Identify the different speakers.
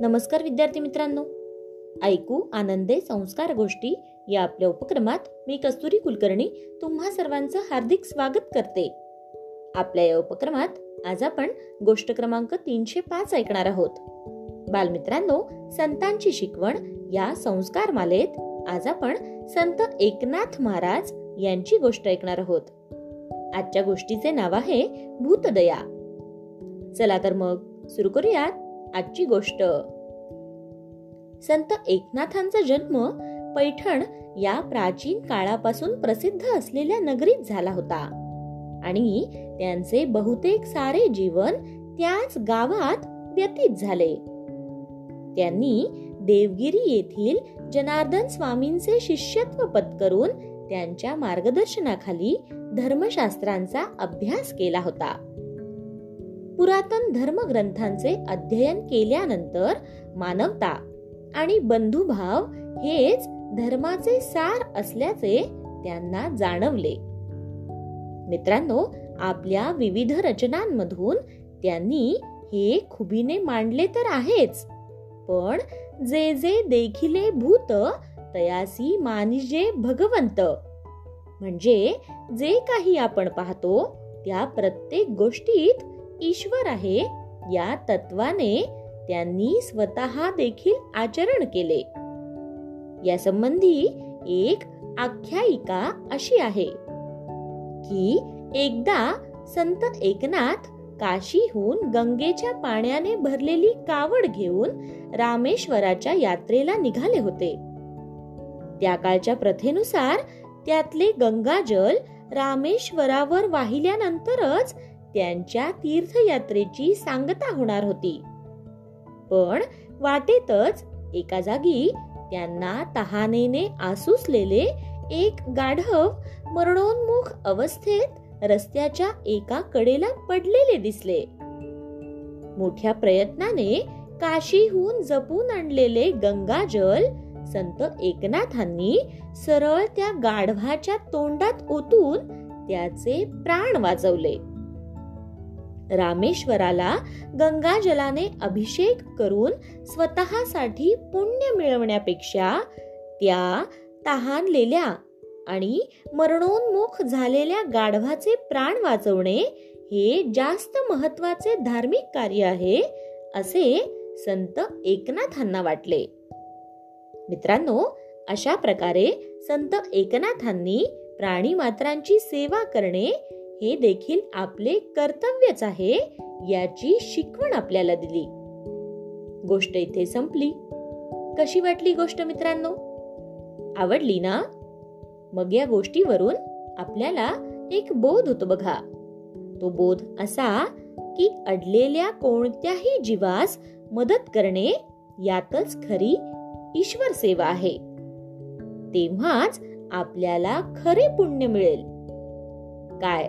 Speaker 1: नमस्कार विद्यार्थी मित्रांनो. ऐकू आनंदे संस्कार गोष्टी या आपल्या उपक्रमात मी कस्तुरी कुलकर्णी तुम्हा सर्वांचं हार्दिक स्वागत करते. आपल्या या उपक्रमात आज आपण गोष्ट क्रमांक तीनशे पाच ऐकणार आहोत. बालमित्रांनो संतांची शिकवण या संस्कार मालेत आज आपण संत एकनाथ महाराज यांची गोष्ट ऐकणार आहोत. आजच्या गोष्टीचे नाव आहे भूतदया. चला तर मग सुरू करूयात आजची गोष्ट. संत एकनाथांचा जन्म पैठण या प्राचीन काळापासून प्रसिद्ध असलेल्या नगरीत झाला होता. आणि त्यांचे बहुतेक सारे जीवन त्याच गावात व्यतीत झाले. त्यांनी देवगिरी येथील जनार्दन स्वामींचे शिष्यत्व पत्करून त्यांच्या मार्गदर्शनाखाली धर्मशास्त्रांचा अभ्यास केला होता. पुरातन धर्मग्रंथांचे अध्ययन केल्यानंतर मानवता आणि बंधुभाव हेच धर्माचे सार असल्याचे त्यांना जाणवले. मित्रांनो आपल्या विविध रचनांमधून त्यांनी हे खुबीने मांडले तर आहेच पण जे जे देखिले भूत तयासी मानिजे भगवंत. म्हणजे जे काही आपण पाहतो त्या प्रत्येक गोष्टीत ईश्वर आहे या तत्वाने त्यांनी स्वतः देखील आचरण केले. यासंबंधी एक आख्यायिका अशी आहे की एकदा संत एकनाथ काशीहून गंगेच्या पाण्याने भरलेली कावड घेऊन रामेश्वराच्या यात्रेला निघाले होते. त्या काळच्या प्रथेनुसार त्यातले गंगाजल रामेश्वरावर वाहिल्यानंतरच त्यांच्या तीर्थयात्रेची सांगता होणार होती. पण वाटेतच एका जागी त्यांना तहानेने आसुसलेले एक गाढव मरणोन्मुख अवस्थेत रस्त्याच्या एका कडेला पडलेले दिसले. मोठ्या प्रयत्नाने काशीहून जपून आणलेले गंगाजल संत एकनाथांनी सरळ त्या गाढवाच्या तोंडात ओतून त्याचे प्राण वाजवले रामेश्वराला गंगाजलाने अभिषेक करून स्वतःसाठी पुण्य मिळवण्यापेक्षा त्या तहानलेल्या आणि मरणोन्मुख झालेल्या गाढवाचे प्राण वाचवणे हे जास्त महत्त्वाचे धार्मिक कार्य आहे असे संत एकनाथांना वाटले. मित्रांनो अशा प्रकारे संत एकनाथांनी प्राणी मात्रांची सेवा करणे हे देखील आपले कर्तव्यच आहे याची शिकवण आपल्याला दिली. गोष्ट इथे संपली. कशी वाटली गोष्ट मित्रांनो? आवडली ना? मग या गोष्टीवरून आपल्याला एक बोध होतो बघा. तो बोध असा की अडलेल्या कोणत्याही जीवास मदत करणे यातच खरी ईश्वर सेवा आहे. तेव्हाच आपल्याला खरे पुण्य मिळेल. काय?